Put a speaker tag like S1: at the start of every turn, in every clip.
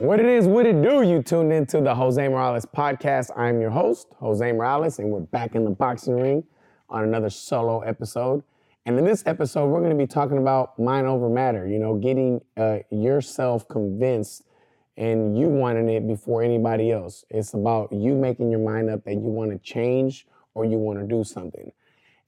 S1: What it is, what it do, you tuned into the Jose Morales podcast. I'm your host, Jose Morales, and we're back in the boxing ring on another solo episode. And in this episode, we're going to be talking about mind over matter, you know, getting uh, yourself convinced and you wanting it before anybody else. It's about you making your mind up that you want to change or you want to do something.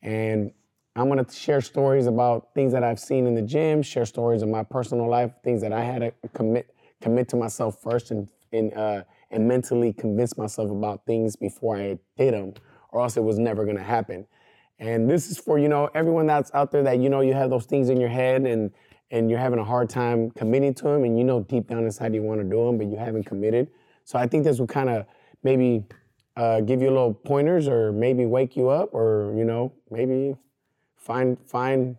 S1: And I'm going to share stories about things that I've seen in the gym, share stories of my personal life, things that I had to commit commit to myself first and and uh, and mentally convince myself about things before I did them, or else it was never to happen. And this is for you know everyone that's out there that you know you have those things in your head and and you're having a hard time committing to them, and you know deep down inside you want to do them, but you haven't committed. So I think this will kind of maybe uh, give you a little pointers, or maybe wake you up, or you know maybe find find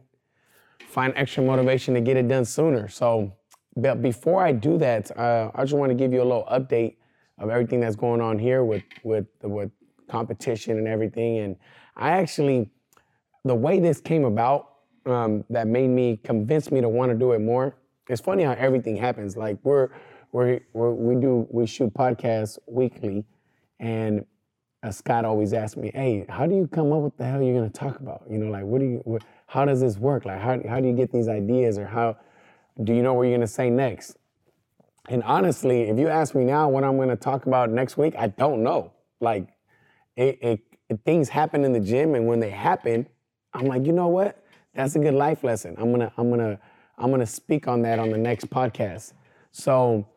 S1: find extra motivation to get it done sooner. So, but before I do that, uh, I just want to give you a little update of everything that's going on here with with with competition and everything. And I actually, the way this came about, um, that made me convince me to want to do it more. It's funny how everything happens. Like we're we're we do we shoot podcasts weekly, and uh, Scott always asks me, "Hey, how do you come up with the hell you're gonna talk about? You know, like what do you, what, how does this work? Like how how do you get these ideas, or how do you know what you're gonna say next?" And honestly, if you ask me now what I'm gonna talk about next week, I don't know. Like, it, it, it, things happen in the gym, and when they happen, I'm like, you know what? That's a good life lesson. I'm gonna I'm gonna I'm gonna speak on that on the next podcast. So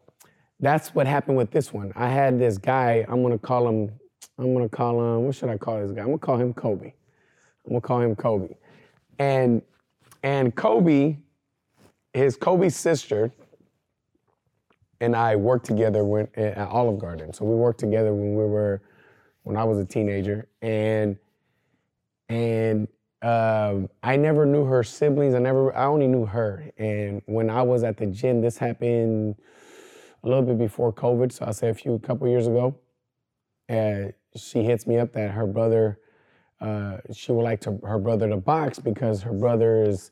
S1: that's what happened with this one. I had this guy. I'm gonna call him I'm gonna call him, what should I call this guy? I'm gonna call him Kobe. I'm gonna call him Kobe. And and Kobe, his Kobe's sister, and I worked together when, at Olive Garden. So we worked together when we were, when I was a teenager, and and um, I never knew her siblings. I never, I only knew her. And when I was at the gym, this happened a little bit before COVID. So I say a few, a couple years ago. And she hits me up that her brother, uh, she would like to her brother to box because her brother is,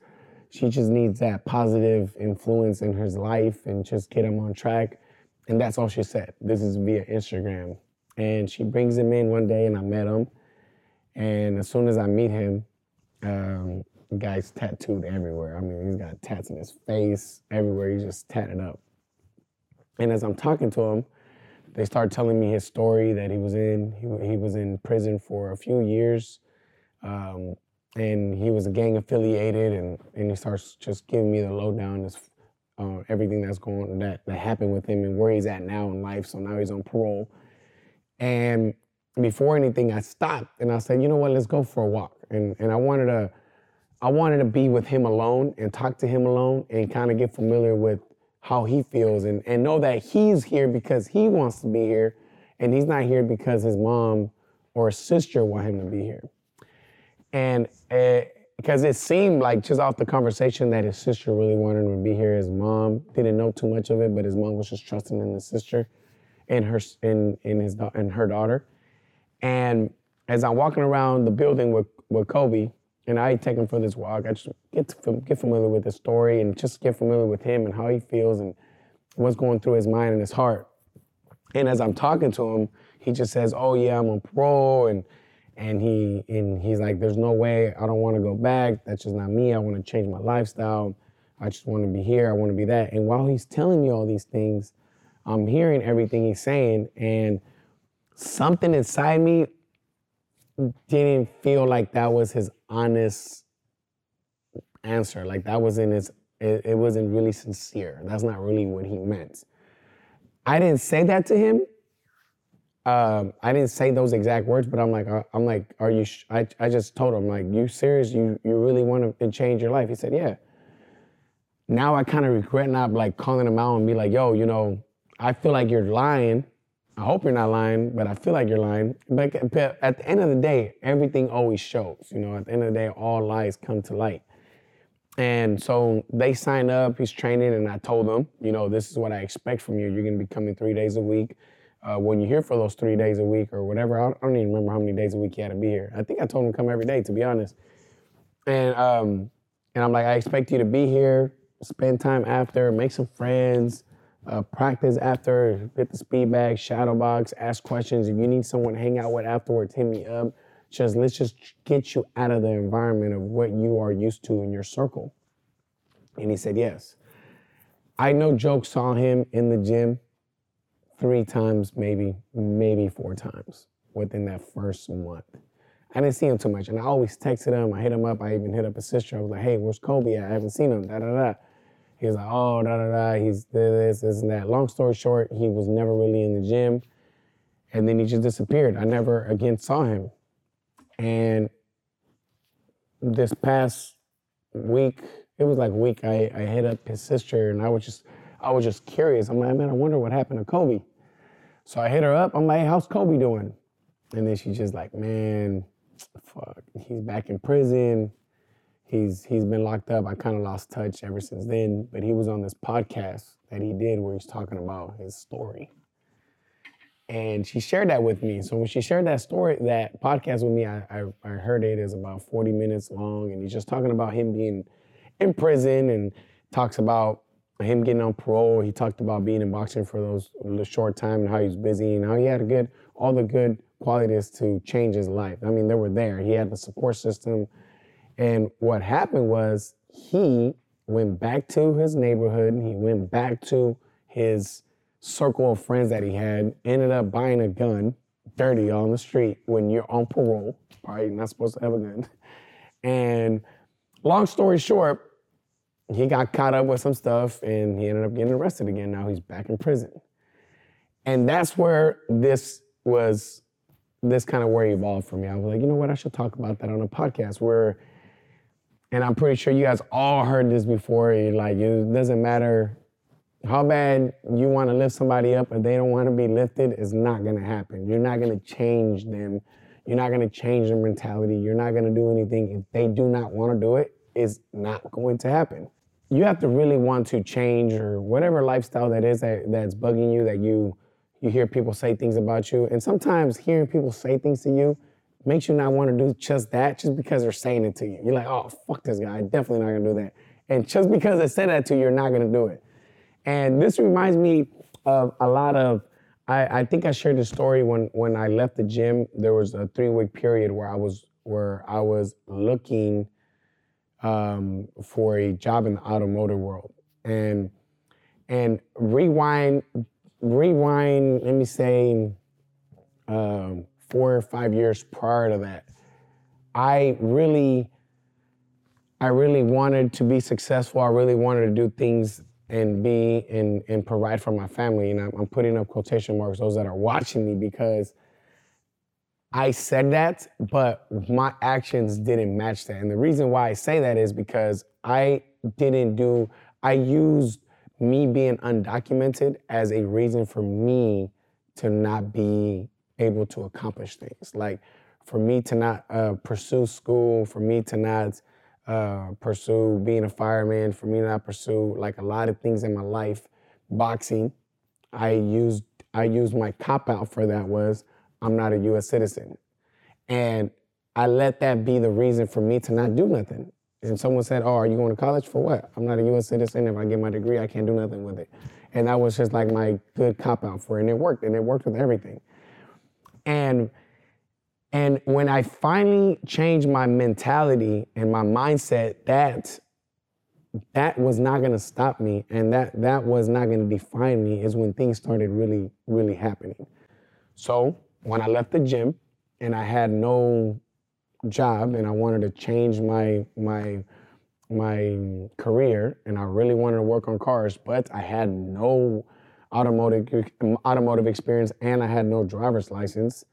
S1: she just needs that positive influence in his life and just get him on track. And that's all she said. This is via Instagram. And she brings him in one day and I met him. And as soon as I meet him, um, the guy's tattooed everywhere. I mean, he's got tats in his face, everywhere. He's just tatted up. And as I'm talking to him, they start telling me his story that he was in. He, he was in prison for a few years, um, and he was a gang affiliated, and, and he starts just giving me the lowdown, as uh, everything that's going that that happened with him and where he's at now in life. So now he's on parole, and before anything, I stopped and I said, you know what, let's go for a walk, and and I wanted to. I wanted to be with him alone and talk to him alone and kind of get familiar with how he feels and, and know that he's here because he wants to be here and he's not here because his mom or sister want him to be here. And because it seemed like just off the conversation that his sister really wanted him to be here. His mom didn't know too much of it, but his mom was just trusting in his sister and her in in his and her daughter. And as I'm walking around the building with with Kobe, and I take him for this walk. I just get to get familiar with the story and just get familiar with him and how he feels and what's going through his mind and his heart. And as I'm talking to him, he just says, "Oh yeah, I'm on parole," and and he and he's like, "There's no way. I don't want to go back. That's just not me. I want to change my lifestyle. I just want to be here. I want to be that." And while he's telling me all these things, I'm hearing everything he's saying, and something inside me didn't feel like that was his honest answer. Like that wasn't his, it, it wasn't really sincere. That's not really what he meant. I didn't say that to him. Um, I didn't say those exact words, but I'm like, uh, I'm like, are you? Sh-? I I just told him like, you serious? You you really want to change your life? He said, yeah. Now I kind of regret not like calling him out and be like, yo, you know, I feel like you're lying I hope you're not lying, but I feel like you're lying. But, but at the end of the day, everything always shows. You know, at the end of the day, all lies come to light. And so they signed up, he's training, and I told them, you know, this is what I expect from you. You're to be coming three days a week. Uh, when you're here for those three days a week or whatever, I don't even remember how many days a week you had to be here. I think I told him to come every day, to be honest. And um, and I'm like, I expect you to be here, spend time after, make some friends, uh, practice after, get the speed bag, shadow box, ask questions. If you need someone to hang out with afterwards, hit me up. Just let's just get you out of the environment of what you are used to in your circle. And he said, yes. I know Joke saw him in the gym three times, maybe, maybe four times within that first month. I didn't see him too much. And I always texted him. I hit him up. I even hit up his sister. I was like, hey, where's Kobe? I haven't seen him. Da da da. He was like, oh, da da da. He's this, this, and that. Long story short, he was never really in the gym. And then he just disappeared. I never again saw him. And this past week, it was like week, I, I hit up his sister and I was just, I was just curious. I'm like, man, I wonder what happened to Kobe. So I hit her up. I'm like, how's Kobe doing? And then she's just like, man, fuck, he's back in prison. He's he's been locked up. I kind of lost touch ever since then. But he was on this podcast that he did where he's talking about his story. And she shared that with me. So when she shared that story, that podcast with me, I, I, I heard it is about 40 minutes long. And he's just talking about him being in prison and talks about him getting on parole. He talked about being in boxing for those the short time and how he was busy and how he had a good, all the good qualities to change his life. I mean, they were there. He had the support system. And what happened was he went back to his neighborhood. He went back to his circle of friends that he had, ended up buying a gun, dirty on the street when you're on parole. Probably not supposed to have a gun. And long story short, he got caught up with some stuff and he ended up getting arrested again. Now he's back in prison. And that's where this was this kind of where it evolved for me. I was like, you know what, I should talk about that on a podcast where, and I'm pretty sure you guys all heard this before. Like, it doesn't matter how bad you want to lift somebody up, if they don't want to be lifted, it's not going to happen. You're not going to change them. You're not going to change their mentality. You're not going to do anything. If they do not want to do it, it's not going to happen. You have to really want to change or whatever lifestyle that is that, that's bugging you, that you you hear people say things about you. And sometimes hearing people say things to you makes you not want to do just that just because they're saying it to you. You're like, oh, fuck this guy. I'm definitely not to do that. And just because they said that to you, you're not to do it. And this reminds me of a lot of, I, I think I shared the story when, when I left the gym. There was a three week period where I was, where I was looking um, for a job in the automotive world. And, and rewind rewind, let me say, um, four or five years prior to that, I really, I really wanted to be successful. I really wanted to do things and be and and provide for my family. And I'm, I'm putting up quotation marks those that are watching me because I said that, but my actions didn't match that. And the reason why I say that is because I didn't do. I used me being undocumented as a reason for me to not be able to accomplish things. Like for me to not uh, pursue school, for me to not uh, pursue being a fireman, for me to not pursue like a lot of things in my life, boxing. I used I used my cop out for that was I'm not a U.S. citizen, and I let that be the reason for me to not do nothing. And someone said, "Oh, are you going to college for what? I'm not a U.S. citizen. If I get my degree, I can't do nothing with it." And that was just like my good cop out for it, and it worked. And it worked with everything. And and when I finally changed my mentality and my mindset, that that was not to stop me, and that that was not to define me. Is when things started really, really happening. So when I left the gym, and I had no job and I wanted to change my my my career and I really wanted to work on cars, but I had no automotive automotive experience and I had no driver's license.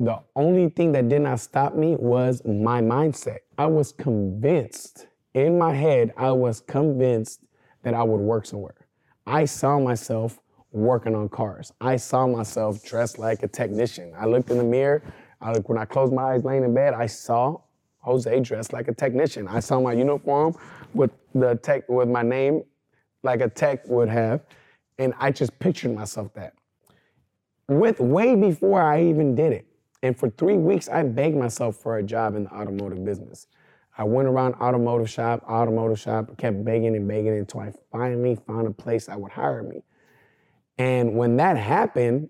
S1: The only thing that did not stop me was my mindset. I was convinced in my head, I was convinced that I would work somewhere. I saw myself working on cars. I saw myself dressed like a technician. I looked in the mirror, I, when I closed my eyes laying in bed, I saw Jose dressed like a technician. I saw my uniform with the tech with my name like a tech would have, and I just pictured myself that. With way before I even did it. And for three weeks, I begged myself for a job in the automotive business. I went around automotive shop, automotive shop, kept begging and begging until I finally found a place that would hire me. And when that happened,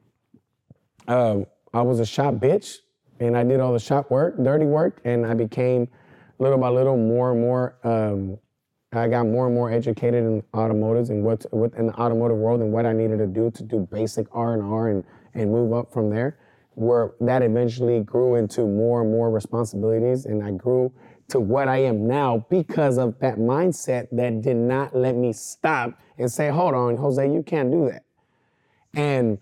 S1: um, I was a shop bitch and I did all the shop work, dirty work, and I became little by little more and more. Um, I got more and more educated in automotives and what in the automotive world and what I needed to do to do basic R and R and and move up from there. Where that eventually grew into more and more responsibilities, and I grew to what I am now because of that mindset that did not let me stop and say, "Hold on, Jose, you can't do that." And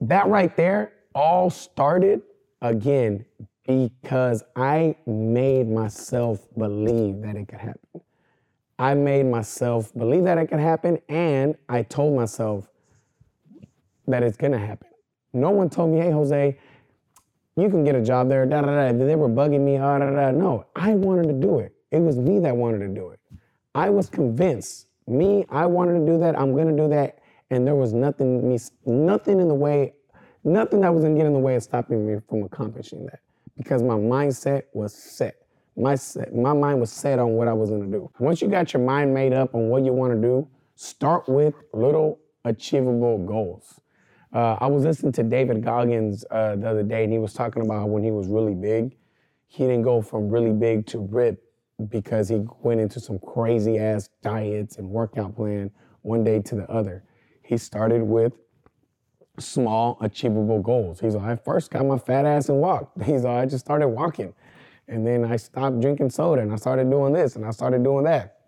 S1: that right there all started again because I made myself believe that it could happen. I made myself believe that it could happen, and I told myself that it's gonna happen. No one told me, hey, Jose, you can get a job there, da da da. They were bugging me, ah, da da da. No, I wanted to do it. It was me that wanted to do it. I was convinced. Me, I wanted to do that. I'm gonna do that, and there was nothing, me, nothing in the way, nothing that was gonna get in the way of stopping me from accomplishing that, because my mindset was set. My set, my mind was set on what I was gonna do. Once you got your mind made up on what you want to do, start with little achievable goals. Uh, I was listening to David Goggins uh, the other day, and he was talking about when he was really big, he didn't go from really big to rip because he went into some crazy ass diets and workout plan one day to the other. He started with small, achievable goals. He's like, I first got my fat ass and walked. He's like, I just started walking. And then I stopped drinking soda and I started doing this and I started doing that.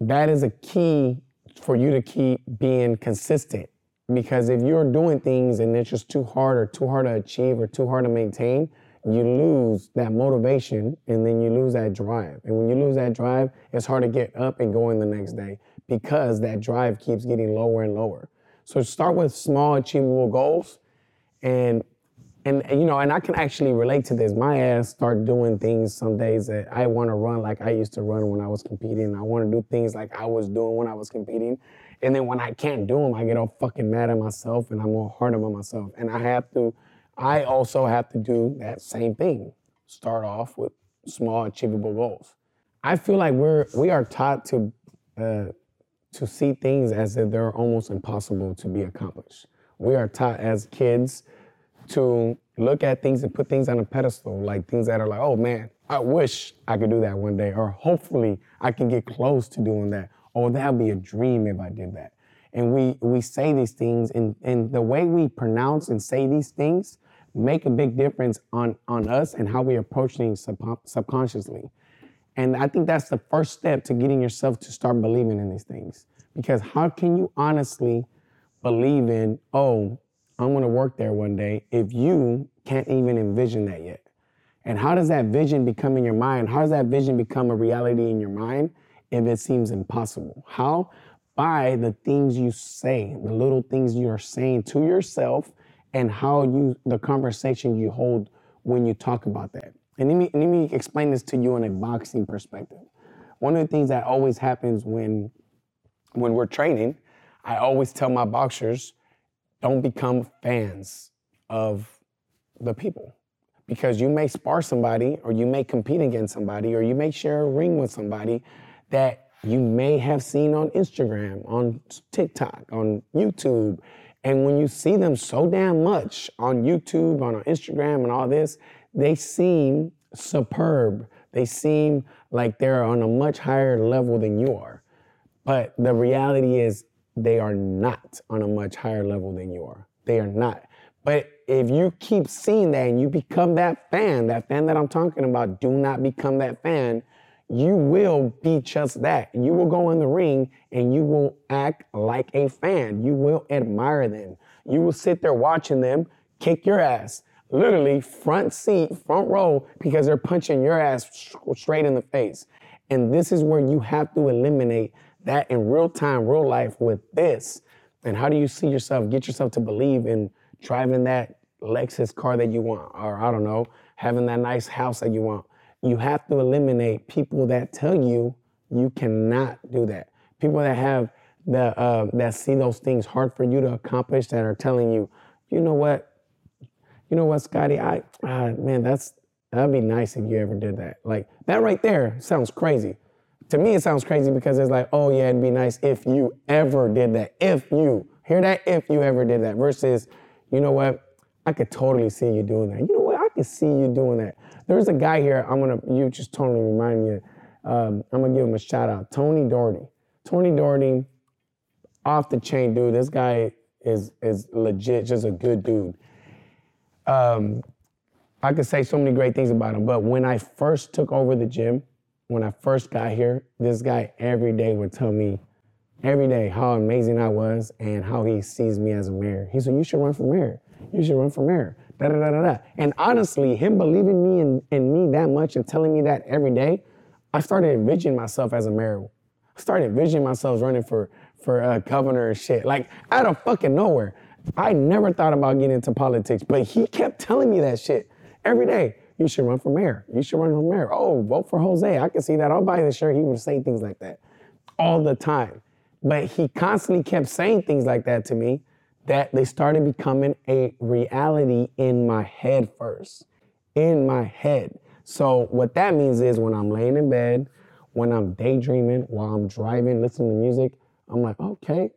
S1: That is a key for you to keep being consistent. Because if you're doing things and it's just too hard or too hard to achieve or too hard to maintain, you lose that motivation and then you lose that drive. And when you lose that drive, it's hard to get up and going the next day because that drive keeps getting lower and lower. So start with small achievable goals and and you know, and I can actually relate to this. My ass start doing things some days that I want to run like I used to run when I was competing. I want to do things like I was doing when I was competing. And then when I can't do them, I get all fucking mad at myself and I'm all hard on myself. And I have to, I also have to do that same thing. Start off with small achievable goals. I feel like we're we are taught to uh, to see things as if they're almost impossible to be accomplished. We are taught as kids to look at things and put things on a pedestal, like things that are like, oh man, I wish I could do that one day, or hopefully I can get close to doing that, or that'd be a dream if I did that. And we we say these things, and and the way we pronounce and say these things make a big difference on on us and how we approach things sub- subconsciously. And I think that's the first step to getting yourself to start believing in these things. Because how can you honestly believe in, oh, I'm gonna work there one day if you can't even envision that yet? And how does that vision become in your mind? How does that vision become a reality in your mind if it seems impossible? How? By the things you say, the little things you are saying to yourself, and how you, the conversation you hold when you talk about that. And let me, let me explain this to you in a boxing perspective. One of the things that always happens when, when we're training, I always tell my boxers, don't become fans of the people because you may spar somebody or you may compete against somebody or you may share a ring with somebody that you may have seen on Instagram, on TikTok, on YouTube. And when you see them so damn much on YouTube, on Instagram, and all this, they seem superb. They seem like they're on a much higher level than you are. But the reality is, they are not on a much higher level than you are. They are not. But if you keep seeing that and you become that fan, that fan that I'm talking about, do not become that fan. You will be just that. You will go in the ring and you will act like a fan. You will admire them. You will sit there watching them kick your ass, literally front seat, front row, because they're punching your ass straight in the face. And this is where you have to eliminate that in real time, real life with this. And how do you see yourself, get yourself to believe in driving that Lexus car that you want, or I don't know, having that nice house that you want? You have to eliminate people that tell you you cannot do that. People that have the uh, that see those things hard for you to accomplish that are telling you, you know what, you know what, Scotty, I ah, man, that's that'd be nice if you ever did that. Like that right there sounds crazy to me, it sounds crazy because it's like, oh yeah, it'd be nice if you ever did that. If you Hear that if you ever did that. Versus, you know what? I could totally see you doing that. You know what? I could see you doing that. There's a guy here. I'm gonna. You just totally remind me. Um, I'm gonna give him a shout out. Tony Doherty. Tony Doherty, off the chain dude. This guy is is legit, just a good dude. Um, I could say so many great things about him, but when I first took over the gym, when I first got here, this guy every day would tell me, every day, how amazing I was and how he sees me as a mayor. He said, You should run for mayor. You should run for mayor. Da da da da da. And honestly, him believing me in, in me that much and telling me that every day, I started envisioning myself as a mayor. I started envisioning myself running for for uh, governor and shit. Like out of fucking nowhere. I never thought about getting into politics, but he kept telling me that shit every day. You should run for mayor. You should run for mayor. Oh, vote for Jose. I can see that. I'll buy the shirt. He would say things like that all the time. But he constantly kept saying things like that to me that they started becoming a reality in my head first. In my head. So what that means is when I'm laying in bed, when I'm daydreaming, while I'm driving, listening to music, I'm like, okay,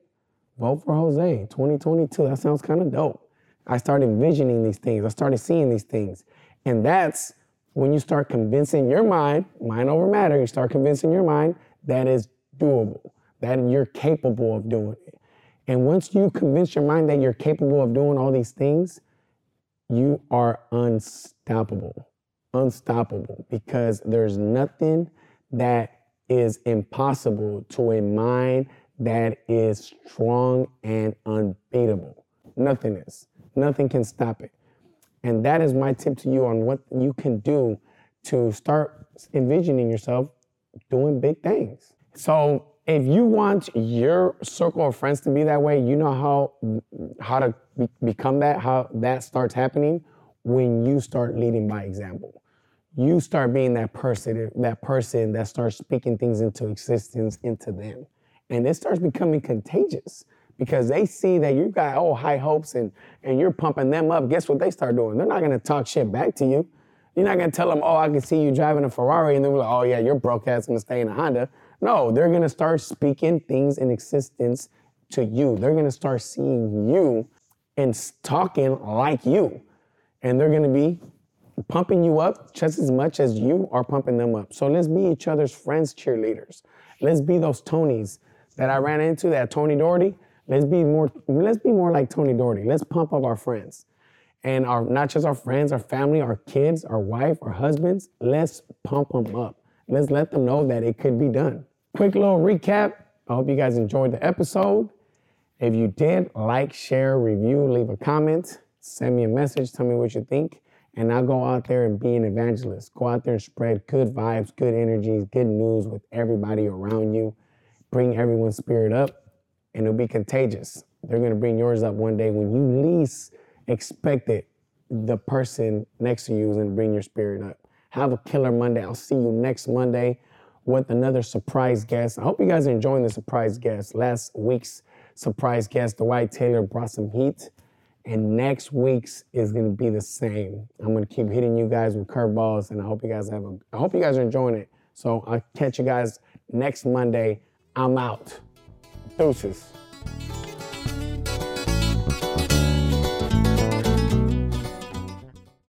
S1: vote for Jose, 2022. That sounds kind of dope. I started envisioning these things. I started seeing these things. And that's when you start convincing your mind, mind over matter, you start convincing your mind that is doable, that you're capable of doing it. And once you convince your mind that you're capable of doing all these things, you are unstoppable. Unstoppable because there's nothing that is impossible to a mind that is strong and unbeatable. Nothing is. Nothing can stop it. And that is my tip to you on what you can do to start envisioning yourself doing big things. So if you want your circle of friends to be that way, you know how how to be, become that, how that starts happening when you start leading by example. You start being that person, that person that starts speaking things into existence into them and it starts becoming contagious because they see that you got oh high hopes and and you're pumping them up. Guess what they start doing? They're not gonna talk shit back to you. You're not gonna tell them, oh, I can see you driving a Ferrari, and then we're like, oh yeah, you're broke ass gonna stay in a Honda. No, they're gonna start speaking things in existence to you. They're gonna start seeing you and talking like you, and they're gonna be pumping you up just as much as you are pumping them up. So let's be each other's friends, cheerleaders. Let's be those Tonys that I ran into, that Tony Doherty, let's be more, let's be more like Tony Doherty. Let's pump up our friends. And our not just our friends, our family, our kids, our wife, our husbands, let's pump them up. Let's let them know that it could be done. Quick little recap. I hope you guys enjoyed the episode. If you did, like, share, review, leave a comment, send me a message, tell me what you think, and I'll go out there and be an evangelist. Go out there and spread good vibes, good energies, good news with everybody around you bring everyone's spirit up and it'll be contagious. They're gonna bring yours up one day when you least expect it. The person next to you is gonna bring your spirit up. Have a killer Monday. I'll see you next Monday with another surprise guest. I hope you guys are enjoying the surprise guest. Last week's surprise guest, Dwight Taylor, brought some heat. And next week's is gonna be the same. I'm gonna keep hitting you guys with curveballs, and I hope you guys have a. I hope you guys are enjoying it. So I'll catch you guys next Monday I'm out. Deuces.